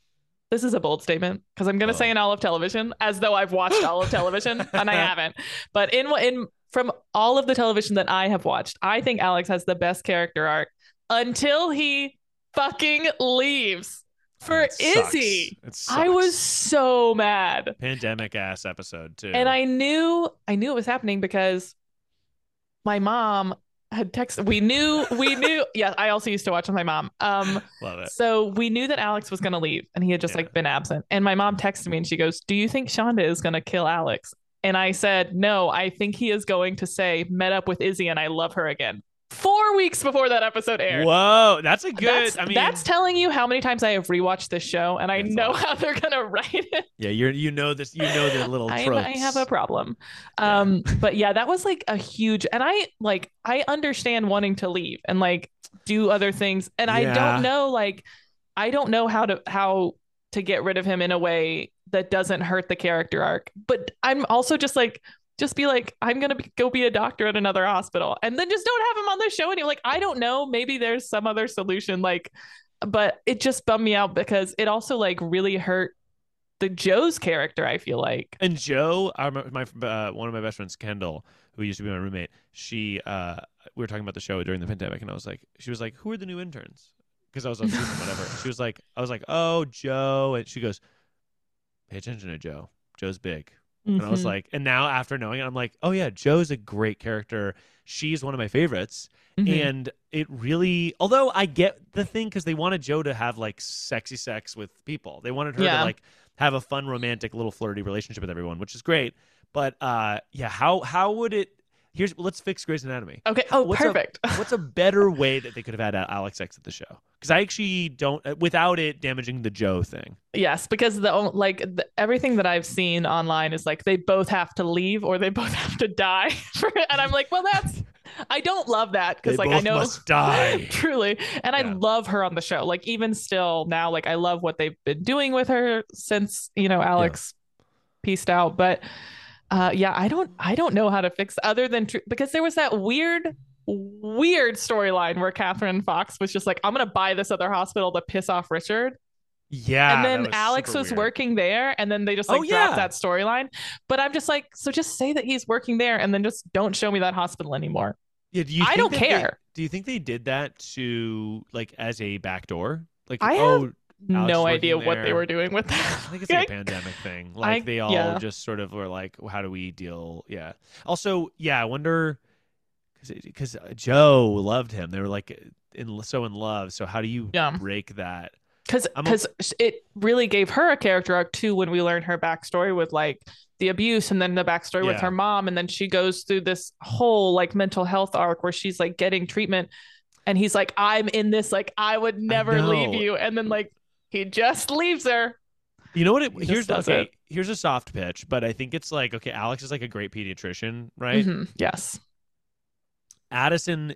This is a bold statement because I'm going to Oh. say in all of television as though I've watched all of television and I haven't. But in in from all of the television that I have watched, I think Alex has the best character arc until he fucking leaves for It. Izzie. I was so mad pandemic ass episode too. and I knew I knew it was happening because my mom had texted. We knew we knew. yeah, I also used to watch with my mom. Um, love it. so we knew that Alex was gonna leave, and he had just Yeah. like been absent. And my mom texted me, and she goes, "Do you think Shonda is gonna kill Alex?" And I said, "No, I think he is going to say met up with Izzie, and I love her again." Four weeks before that episode aired. Whoa, that's a good That's, I mean that's telling you how many times I have rewatched this show, and I know lot. how they're gonna write it. yeah, you're you know this you know the little I. I have a problem. Um, but yeah, that was like a huge, and I like I understand wanting to leave and like do other things, and I don't know like I don't know how to how to get rid of him in a way that doesn't hurt the character arc. But I'm also just like just be like I'm gonna be, go be a doctor at another hospital, and then just don't have him on the show. anymore. like, I don't know, maybe there's some other solution. Like, but it just bummed me out because it also like really hurt the Jo's character. I feel like. And Jo, I remember my uh, one of my best friends, Kendall, who used to be my roommate. She, uh, we were talking about the show during the pandemic, and I was like, she was like, "Who are the new interns?" Because I was on Zoom whatever. She was like, I was like, "Oh, Jo," and she goes, "Pay attention to Jo. Jo's big." And I was Mhm. like, and now after knowing it, I'm like, oh yeah, Jo's a great character. She's one of my favorites. Mhm. And it really, although I get the thing because they wanted Jo to have like sexy sex with people. They wanted her Yeah. to like have a fun, romantic, little flirty relationship with everyone, which is great. But uh, yeah, how how would it? Here's let's fix Grey's Anatomy. Okay. Oh, What's a- perfect. What's a better way that they could have had Alex X at the show? Because I actually don't, uh, without it damaging the Jo thing. yes, because the like the, everything that I've seen online is like they both have to leave or they both have to die. For, and I'm like, well, that's I don't love that because like I know must die. truly, and I love her on the show. Like even still now, like I love what they've been doing with her since you know Alex pieced out. But uh, yeah, I don't I don't know how to fix other than tr- because there was that weird weird storyline where Catherine Fox was just like, I'm gonna buy this other hospital to piss off Richard. Yeah. and then was Alex was weird. working there, and then they just Oh, like yeah. dropped that storyline. But I'm just like, so just say that he's working there, and then just don't show me that hospital anymore. Yeah, do you I don't that they- care. do you think they did that to like as a backdoor? Like I oh, have Alex no idea what they were doing with that. I think it's like a pandemic thing. Like I- they all yeah. just sort of were like, how do we deal? Yeah. Also, yeah, I wonder because uh, Jo loved him. They were like in so in love. So how do you Yeah. break that? because a- because it really gave her a character arc too when we learned her backstory with like the abuse and then the backstory with her mom and then she goes through this whole like mental health arc where she's like getting treatment and he's like i'm in this like i would never leave you and then like he just leaves her You know what? It, He here's does okay. it. Here's a soft pitch, but I think it's like okay. Alex is like a great pediatrician, right? Mhm, yes Addison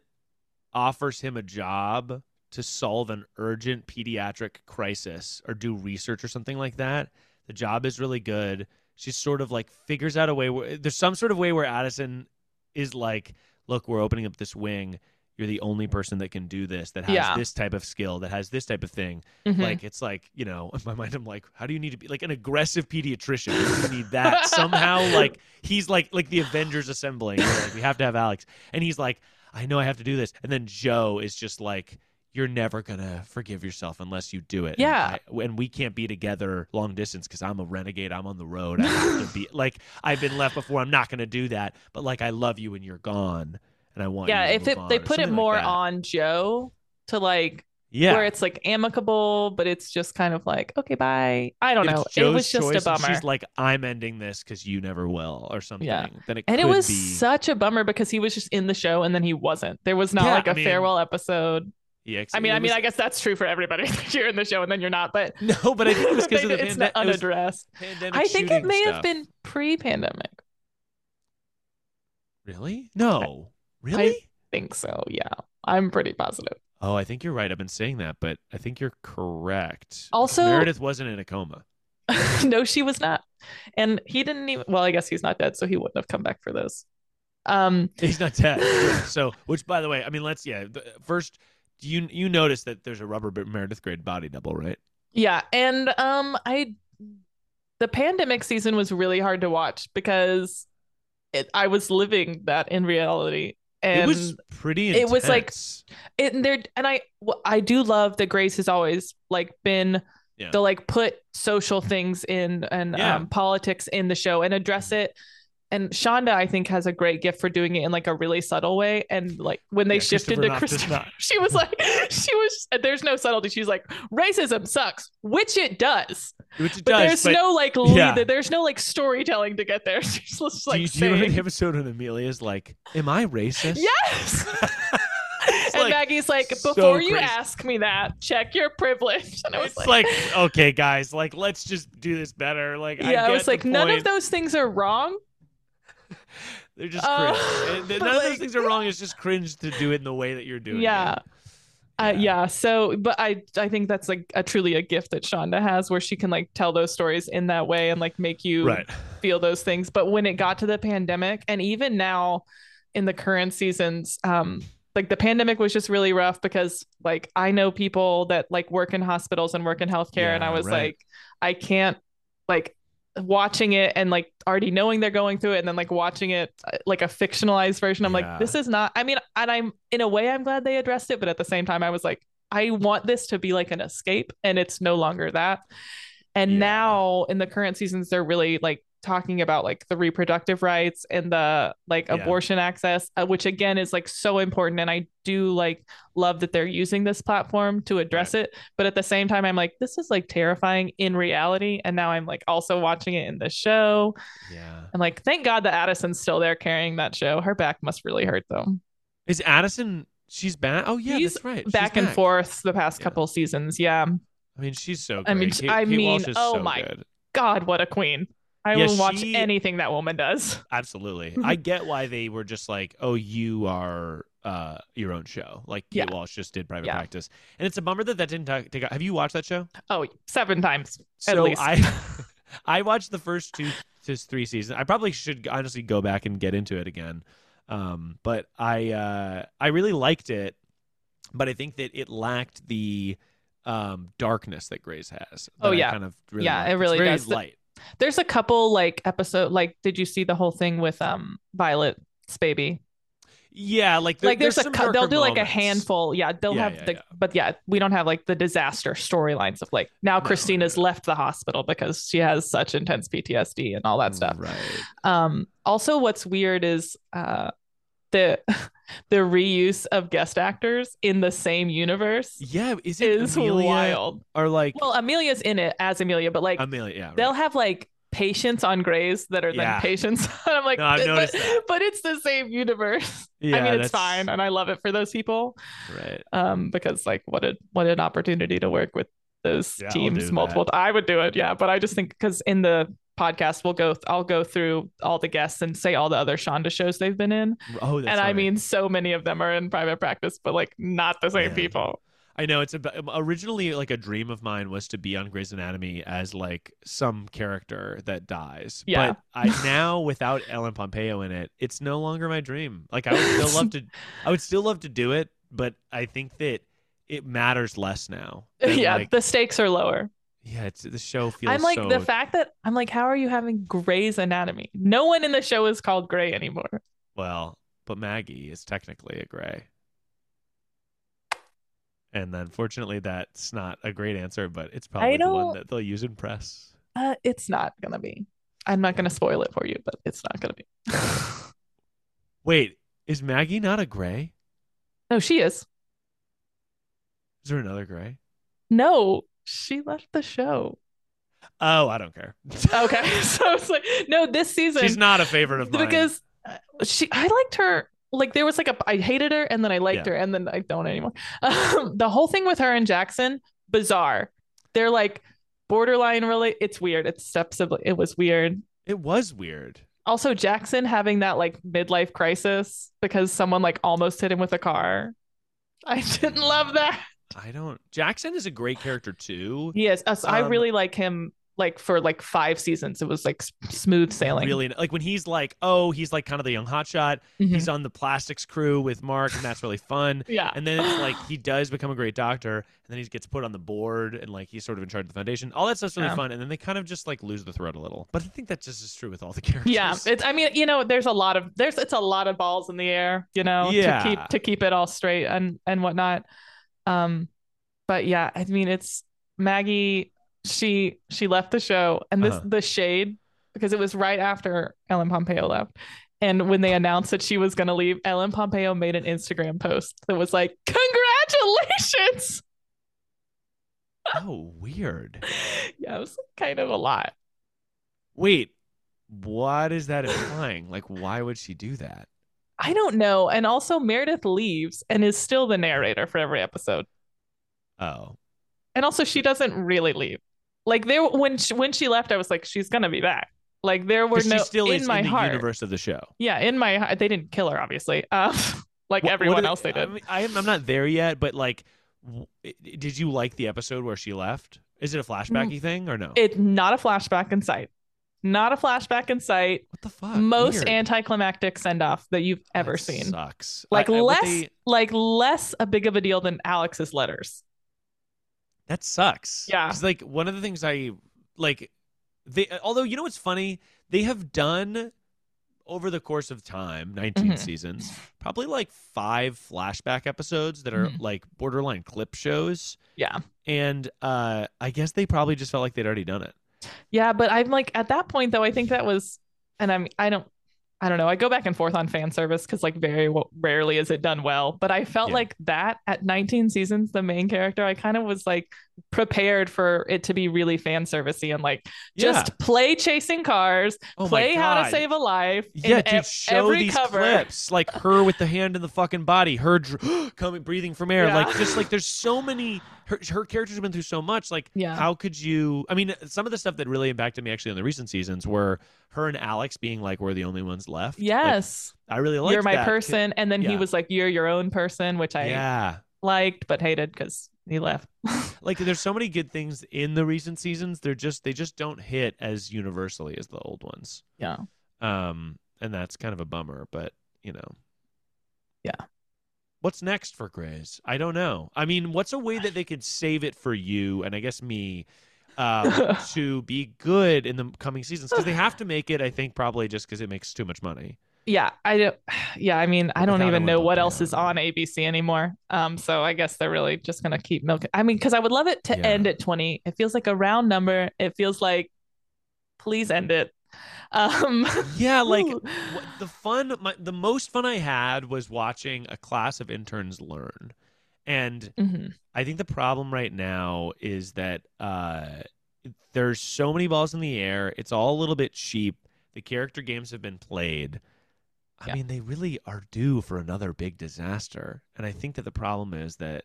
offers him a job to solve an urgent pediatric crisis or do research or something like that. The job is really good. She sort of like figures out a way where there's some sort of way where Addison is like, look, we're opening up this wing. You're the only person that can do this, that has Yeah. this type of skill, that has this type of thing. Mhm. Like it's like you know, in my mind, I'm like, how do you need to be like an aggressive pediatrician? You need that somehow. Like he's like like the Avengers assembling. Like we have to have Alex, and he's like, I know I have to do this, and then Jo is just like. You're never gonna forgive yourself unless you do it. And Yeah. I- and we can't be together long distance because I'm a renegade. I'm on the road. I have to be like I've been left before. I'm not gonna do that. But like I love you and you're gone, and I want. yeah if it, they put it something like more on jo to like yeah, where it's like amicable but it's just kind of like okay bye i don't If know it was just a bummer She's like, I'm ending this because you never will, or something. Yeah. Then it and it was be. such a bummer because he was just in the show and then he wasn't. There was not Yeah, like a I mean, farewell episode. Yeah, I mean, it I mean, I guess that's true for everybody. You're in the show and then you're not, but no, but I think it was because of the it's it unaddressed. pandemic. I think it may have been pre-pandemic. Really? No, really? think so. Yeah, I'm pretty positive. Oh, I think you're right. I've been saying that, but I think you're correct. Also- Meredith wasn't in a coma. no, she was not, and he didn't even. Well, I guess he's not dead, so he wouldn't have come back for those. Um, He's not dead. So, which, by the way, I mean, let's yeah. First, you you notice that there's a rubber Meredith Grey body double, right? Yeah, and um I the pandemic season was really hard to watch because it, I was living that in reality. And it was pretty. Intense. it was like- it, and there and i i do love that Grey's has always like been Yeah. the like put social things in and Yeah. um, politics in the show and address it. And Shonda, I think, has a great gift for doing it in like a really subtle way. And like when they Yeah, shifted Christopher to Christopher, she was like, she was. There's no subtlety. She's like, racism sucks, which it does. which it But does. there's but and like yeah. lead, there's no like storytelling to get there. She's just do like you, do you saying, the episode when Amelia's like, "Am I racist?" yes. And like- Maggie's like, so before you crazy. ask me that, check your privilege. And I was It's like, like, okay, guys, like let's just do this better. Like, yeah, I, get was like, none of those things are wrong. They're just Uh, cringe. None of those things are wrong. It's just cringe to do it in the way that you're doing Yeah. it. Uh, yeah. So, but I, I think that's like a truly a gift that Shonda has, where she can like tell those stories in that way and like make you Right. feel those things. But when it got to the pandemic, and even now in the current seasons, um, like the pandemic was just really rough because like I know people that like work in hospitals and work in healthcare, and I was right. like, I can't like watching it and like already knowing they're going through it and then like watching it uh, like a fictionalized version i'm Yeah. like this is not i mean and i'm in a way i'm glad they addressed it but at the same time i was like i want this to be like an escape and it's no longer that and Yeah. now in the current seasons they're really like talking about like the reproductive rights and the like Yeah. abortion access uh, which again is like so important and i do like love that they're using this platform to address it but at the same time i'm like this is like terrifying in reality and now i'm like also watching it in the show Yeah. i'm like thank god that addison's still there carrying that show her back must really hurt though Is Addison? She's back. Oh yeah, She's that's right. She's back and forth the past Yeah. couple seasons yeah I mean, she's so. Great. I mean, Kate, I Kate mean, oh so my- good. god what a queen i Yeah, will watch she- anything that woman does Absolutely. I get why they were just like, oh, you are uh your own show. Like Kate Yeah. Walsh just did private Yeah. practice, and it's a bummer that that didn't ta- take. out. Have you watched that show? oh seven times At so. I I watched the first two to three seasons. I probably should honestly go back and get into it again. Um, but I uh, I really liked it, but I think that it lacked the um, darkness that Grey's has. Oh, that I yeah. kind of really Yeah, it It's really very does. Light. There's a couple like episode like did you see the whole thing with um Violet's baby? Yeah, like there- like there's, a some they'll do like a handful. Yeah, they'll Yeah, have yeah, the yeah. but yeah, we don't have like the disaster storylines of like now No, Cristina's no. left the hospital because she has such intense PTSD and all that stuff. Right. Um also what's weird is uh the the reuse of guest actors in the same universe Yeah, is it is Amelia wild. or like Well, Amelia's in it as Amelia, but like Amelia? Yeah, right. they'll have like patients on Grey's that are then patients. and I'm like, No, but, but it's the same universe. yeah, I mean, it's that's- fine, and I love it for those people. Right. Um, because like, what a what an opportunity to work with those Yeah, teams multiple. that. I would do it, yeah. But I just think because in the podcast we'll go, I'll go through all the guests and say all the other Shonda shows they've been in, Oh, that's and I mean, so many of them are in private practice, but like not the same Yeah. people. I know it's originally like a dream of mine was to be on Grey's Anatomy as like some character that dies. Yeah. But I now without Ellen Pompeo in it, it's no longer my dream. Like I would still love to I would still love to do it, but I think that it matters less now. than, yeah, like- the stakes are lower. Yeah, it's the show feels I'm like so the fact that I'm like, how are you having Grey's Anatomy? No one in the show is called Grey anymore. well, but Maggie is technically a Grey. And then, fortunately, that's not a great answer, but it's probably the one that they'll use in press. Uh, it's not gonna be. I'm not gonna spoil it for you, but it's not gonna be. Wait, is Maggie not a Grey? no, she is. Is there another Grey? No, she left the show. Oh, I don't care. Okay, so it's like no, this season She's not a favorite of mine. because uh, she. I liked her. Like there was like a I hated her and then I liked Yeah. her and then I don't anymore. Um, the whole thing with her and Jackson bizarre. They're like borderline really. It's weird. It's step sibling. It was weird. it was weird. Also, Jackson having that like midlife crisis because someone like almost hit him with a car. I didn't love that. I don't. Jackson is a great character too. He is. us- I Um, really like him. Like for like five seasons, it was like smooth sailing. Really, like when he's like, oh, he's like kind of the young hotshot. Mhm. He's on the plastics crew with Mark, and that's really fun. yeah. And then it's like he does become a great doctor, and then he gets put on the board, and like he's sort of in charge of the foundation. All that stuff's really Yeah. fun, and then they kind of just like lose the thread a little. But I think that just is true with all the characters. Yeah, it's. I mean, you know, there's a lot of there's it's a lot of balls in the air, you know, Yeah. to keep to keep it all straight and and whatnot. Um, but yeah, I mean, it's Maggie. She she left the show, and this Uh-huh. the shade because it was right after Ellen Pompeo left. And when they announced that she was going to leave, Ellen Pompeo made an Instagram post that was like, "Congratulations!" oh, weird. yeah, it was kind of a lot. Wait, what is that implying? like, why would she do that? I don't know. And also, Meredith leaves and is still the narrator for every episode. Oh, And also, she doesn't really leave. Like there, when she, when she left, I was like, she's gonna be back. Like there were no still in my in the heart. universe of the show. Yeah, in my heart, they didn't kill her, obviously. Um, like What- what everyone did- else, they I did. mean, I am, I'm not there yet, but like, w- did you like the episode where she left? Is it a flashbacky thing or no? It's not a flashback in sight. Not a flashback in sight. what the fuck? Most Weird. anticlimactic send off that you've ever That seen. Sucks. Like I- I- less, they- like less a big of a deal than Alex's letters. that sucks. Yeah. 'Cause, like one of the things I like, they although you know what's funny, they have done over the course of time, 19 Mhm. seasons, probably like five flashback episodes that are Mhm. like borderline clip shows. Yeah. And uh I guess they probably just felt like they'd already done it. Yeah, but I'm like at that point though, I think that was, and I'm I don't, I don't know. I go back and forth on fan service because like very w- rarely is it done well. But I felt Yeah. like that at 19 seasons, the main character, I kind of was like prepared for it to be really fan servicey and like just play chasing cars, Oh play how to save a life. Yeah, dude, show every these cover. clips, like her with the hand in the fucking body, her dr- coming, breathing from air, Yeah. like just like there's so many. Her, her characters have been through so much. Like, Yeah. how could you? I mean, some of the stuff that really impacted me actually in the recent seasons were her and Alex being like, we're the only ones left. Like, Yes, I really like you're my that. person, and then he was like, "You're your own person," which I Yeah, liked but hated because he left. like there's so many good things in the recent seasons. They're just they just don't hit as universally as the old ones. yeah. Um, and that's kind of a bummer. But you know. Yeah. What's next for Grey's? I don't know. I mean, what's a way that they could save it for you and I guess me um, to be good in the coming seasons? Because they have to make it, I think, probably just because it makes too much money. Yeah, I don't. Yeah, I mean, I don't even know what else is on. ABC anymore. Um, so I guess they're really just gonna keep milking. I mean, because I would love it to Yeah. end at twenty. It feels like a round number. It feels like, please end it. Um, Yeah, like the fun, my, the most fun I had was watching a class of interns learn. And mhm. I think the problem right now is that uh, there's so many balls in the air. It's all a little bit cheap. The character games have been played. I Yeah. mean, they really are due for another big disaster. And I think that the problem is that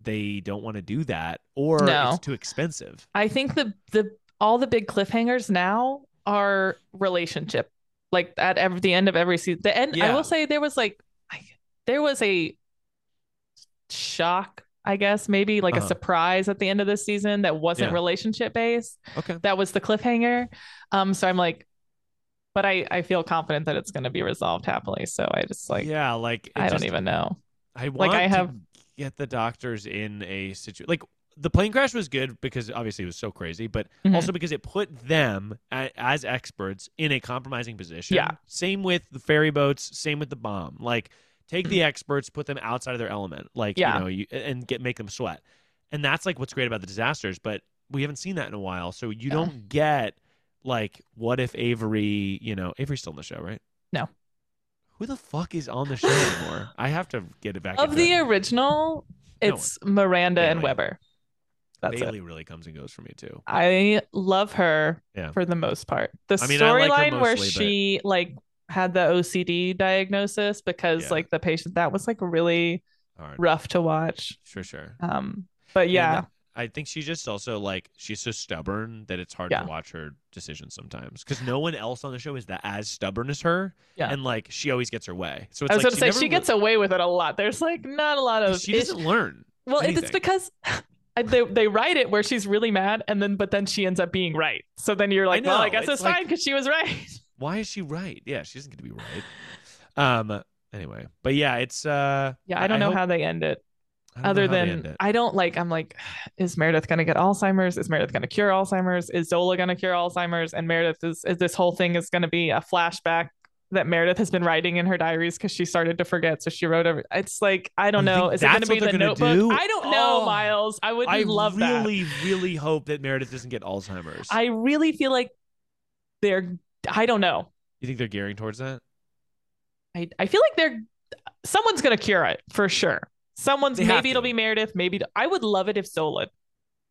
they don't want to do that or No. it's too expensive. I think the the all the big cliffhangers now are relationship. Like at every the end of every season. The end. yeah. I will say there was like, I, there was a shock. I guess maybe like Uh-huh. a surprise at the end of this season that wasn't Yeah. relationship based. Okay. That was the cliffhanger. Um, so I'm like, but I I feel confident that it's going to be resolved happily. So I just like yeah, like I don't even know. I want I to have- get the doctors in a situation like the plane crash was good because obviously it was so crazy, but Mhm. also because it put them a, as experts in a compromising position. Yeah. Same with the ferry boats. Same with the bomb. Like take the experts, put them outside of their element. Like Yeah. you know, you, and get make them sweat. And that's like what's great about the disasters. But we haven't seen that in a while, so you Yeah. don't get like what if Avery? You know, Avery's still on the show, right? No. Who the fuck is on the show anymore? I have to get it back. Of the it. original, No it's Miranda and Webber. That's it. Bailey really comes and goes for me too. I love her Yeah. for the most part. The I mean, I like storyline where but- she like had the OCD diagnosis because Yeah. like the patient that was like really rough to watch. For sure. Um, but yeah, I think she's just also like she's so stubborn that it's hard Yeah. to watch her decisions sometimes because no one else on the show is that as stubborn as her. Yeah. And like she always gets her way. So it's I was like gonna say she gets away with it a lot. There's like not a lot of she doesn't learn. Well, it- it's because they they write it where she's really mad, and then but then she ends up being right. So then you're like, well, I guess it's it's, like- fine because she was right. Why is she right? Yeah, she doesn't get to be right. Um. Anyway, but yeah, it's uh. Yeah, I don't know hope- how they end it. I don't know Other how they end than. I don't like, I'm like, is Meredith gonna get Alzheimer's? Is Meredith gonna cure Alzheimer's? Is Zola gonna cure Alzheimer's? And Meredith is is this whole thing is gonna be a flashback that Meredith has been writing in her diaries because she started to forget, so she wrote every. It's like I don't You know. Is it gonna be what the Notebook? do? I don't know, Oh. Miles. I would I love that. really, really hope that Meredith doesn't get Alzheimer's. I really feel like they're. I don't know. you think they're gearing towards that? I, I feel like they're someone's gonna cure it for sure. Someone's They maybe it'll be Meredith. Maybe I would love it if Zola,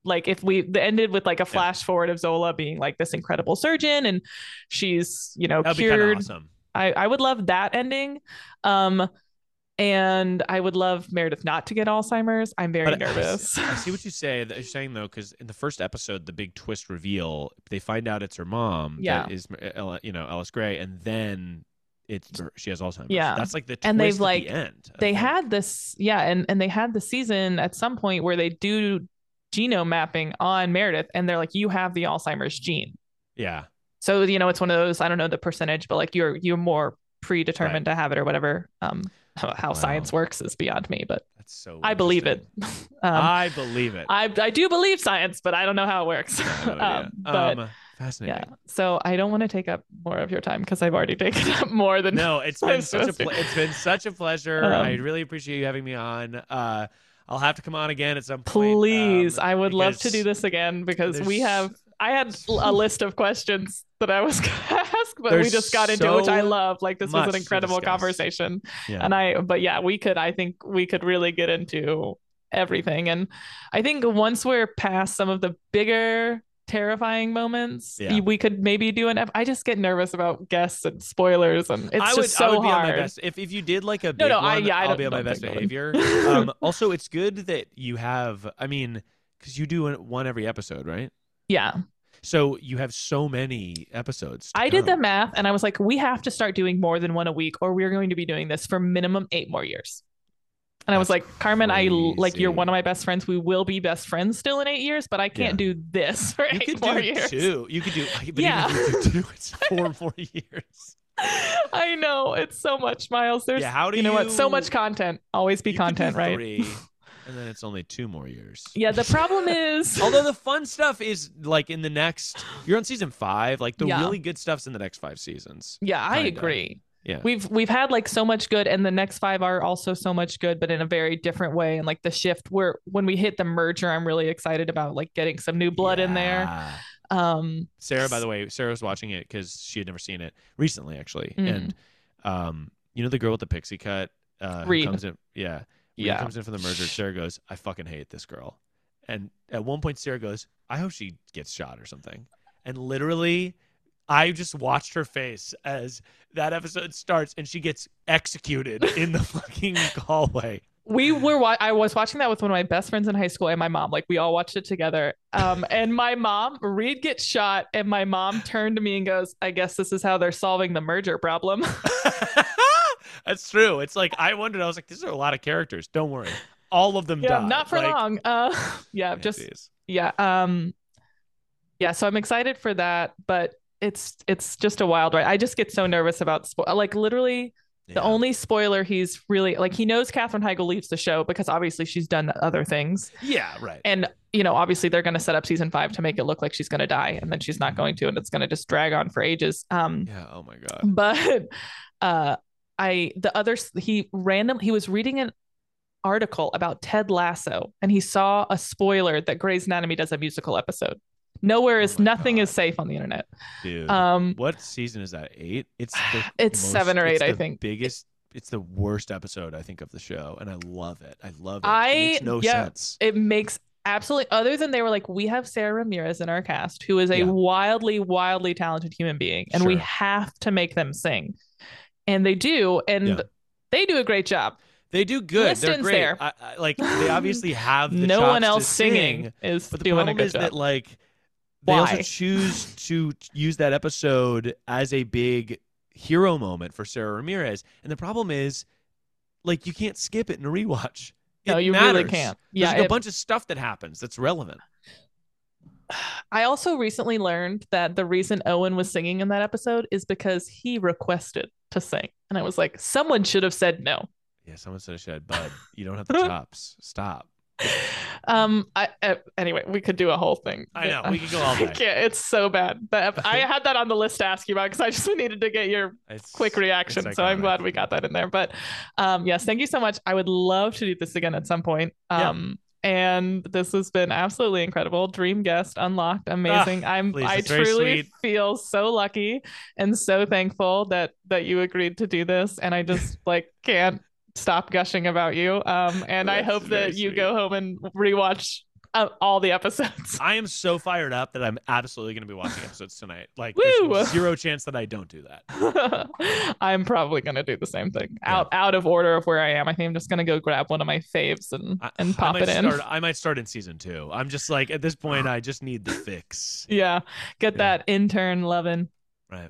like if we ended with like a flash forward of Zola being like this incredible surgeon and she's you know That'd cured. awesome. I I would love that ending. Um, and I would love Meredith not to get Alzheimer's. I'm very But nervous. I see what you say. That you're saying though, because in the first episode, the big twist reveal, they find out it's her mom. Yeah. That is, uh, you know, Ellis Grey, and then it's she has Alzheimer's. Yeah. That's like the twist And they've, at like- the end. They had this yeah and and they had the season at some point where they do genome mapping on meredith and they're like you have the alzheimer's gene Yeah. so you know it's one of those i don't know the percentage but like you're you're more predetermined to have it or whatever um how, Wow. science works is beyond me but That's so. i believe it um, I believe it. I, I do believe science but i don't know how it works um, but Um, fascinating. yeah so i don't want to take up more of your time because i've already taken up more than No, it's been such a ple- it's been such a pleasure. Um, I really appreciate you having me on. Uh, I'll have to come on again at some point. Please, um, I would love to do this again because we have. I had a list of questions that I was going to ask, but we just got into it, which I love. Like this was an incredible conversation, Yeah. and I. But yeah, we could. I think we could really get into everything, and I think once we're past some of the bigger terrifying moments Yeah. we could maybe do an ep- i just get nervous about guests and spoilers and it's I just would, so I would be hard on my best. If if you did like a big No, no, one, I- yeah, I will be on my best think I would. behavior. um, also, it's good that you have. I mean, because you do one every episode, right? yeah So you have so many episodes. I did the math and I was like, we have to start doing more than one a week, or we're going to be doing this for minimum eight more years. And I was like, Carmen, I like you're one of my best friends. We will be best friends still in eight years, but I can't do this for You eight could more do years. two. You could do. Yeah. Do two, it's four more years. I know it's so much, Miles. There's, Yeah, how do you know what? So much content. Always be You content, right? three, and then it's only two more years. Yeah. The problem is, Although the fun stuff is like in the next, you're on season five. Like the Yeah. really good stuff's in the next five seasons. yeah, I kinda. agree. Yeah. We've we've had like so much good, and the next five are also so much good, but in a very different way. And like the shift, where when we hit the merger, I'm really excited about like getting some new blood in there. Um, Sarah, by the way, Sarah was watching it because she had never seen it recently, actually. Mm. And um, you know the girl with the pixie cut, uh, Reed. comes in, yeah, Reed yeah, comes in for the merger. Sarah goes, "I fucking hate this girl," and at one point, Sarah goes, "I hope she gets shot or something," and literally. I just watched her face as that episode starts and she gets executed in the fucking hallway. we were. Wa- I was watching that with one of my best friends in high school and my mom. Like we all watched it together. Um, and my mom, Reed gets shot, and my mom turned to me and goes, "I guess this is how they're solving the merger problem." That's true. It's like I wondered. I was like, "These are a lot of characters. Don't worry, all of them yeah, die." not for Like, long. Uh, yeah, just yeah um yeah so i'm excited for that but it's it's just a wild ride i just get so nervous about spo- like literally the only spoiler he's really like he knows katherine heigl leaves the show because obviously she's done other things Yeah, right. and you know obviously they're going to set up season five to make it look like she's going to die and then she's not going to and it's going to just drag on for ages um yeah. Oh my god. but uh i the other he random he was reading an article about ted lasso and he saw a spoiler that grey's anatomy does a musical episode nowhere Oh is my nothing God. is safe on the internet Dude. um what season is that? Eight? It's It's seven or eight, I the think. Biggest. It's the worst episode I think of the show, and I love it. I love it. I- it makes no yeah. sense. it makes absolutely other than they were like we have sara ramirez in our cast who is a Yeah. wildly wildly talented human being and we have to make them sing and they do and Yeah. they do a great job They do good. They're great. there. I, I, like they obviously have the no one else singing sing, is But the doing a problem good is job that like they also choose to use that episode as a big hero moment for Sara Ramirez, and the problem is like you can't skip it in a rewatch. no It you really can't There's yeah like a bunch of stuff that happens that's relevant. I also recently learned that the reason Owen was singing in that episode is because he requested to sing. And I was like, someone should have said no. Yeah, someone should have said, Bud. You don't have the chops. Stop. Um, I uh, anyway, we could do a whole thing. I know, we could go all day. can't. It's so bad. but I had that on the list to ask you about because I just needed to get your It's quick reaction. So I'm glad we got that in there. But um, yes, thank you so much. I would love to do this again at some point. Yeah. Um, and this has been absolutely incredible. Dream guest unlocked, amazing. I'm Ah, please, I truly feel so lucky and so thankful that that you agreed to do this. And I just like can't stop gushing about you. Um, and I hope that you sweet. go home and rewatch uh, all the episodes. I am so fired up that I'm absolutely going to be watching episodes tonight. Like, there's zero chance that I don't do that. I'm probably gonna do the same thing. Out out of order of where I am. I think I'm just gonna go grab one of my faves and I, and pop it in. Start, I might start in season two. I'm just like at this point, I just need the fix. Yeah, get Yeah. that intern loving. Right.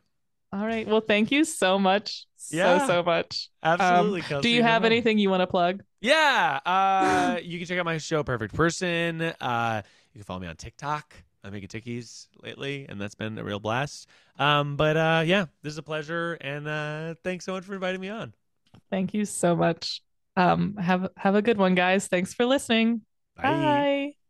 All right. Well, thank you so much. Yeah. So so much. Absolutely. Um, Do you have anything you want to plug? Yeah. Uh, you can check out my show, Perfect Person. Uh, you can follow me on TikTok. I'm making tickies lately, and that's been a real blast. Um, but uh, yeah, this is a pleasure, and uh, thanks so much for inviting me on. Thank you so much. Um, have have a good one, guys. Thanks for listening. Bye. Bye.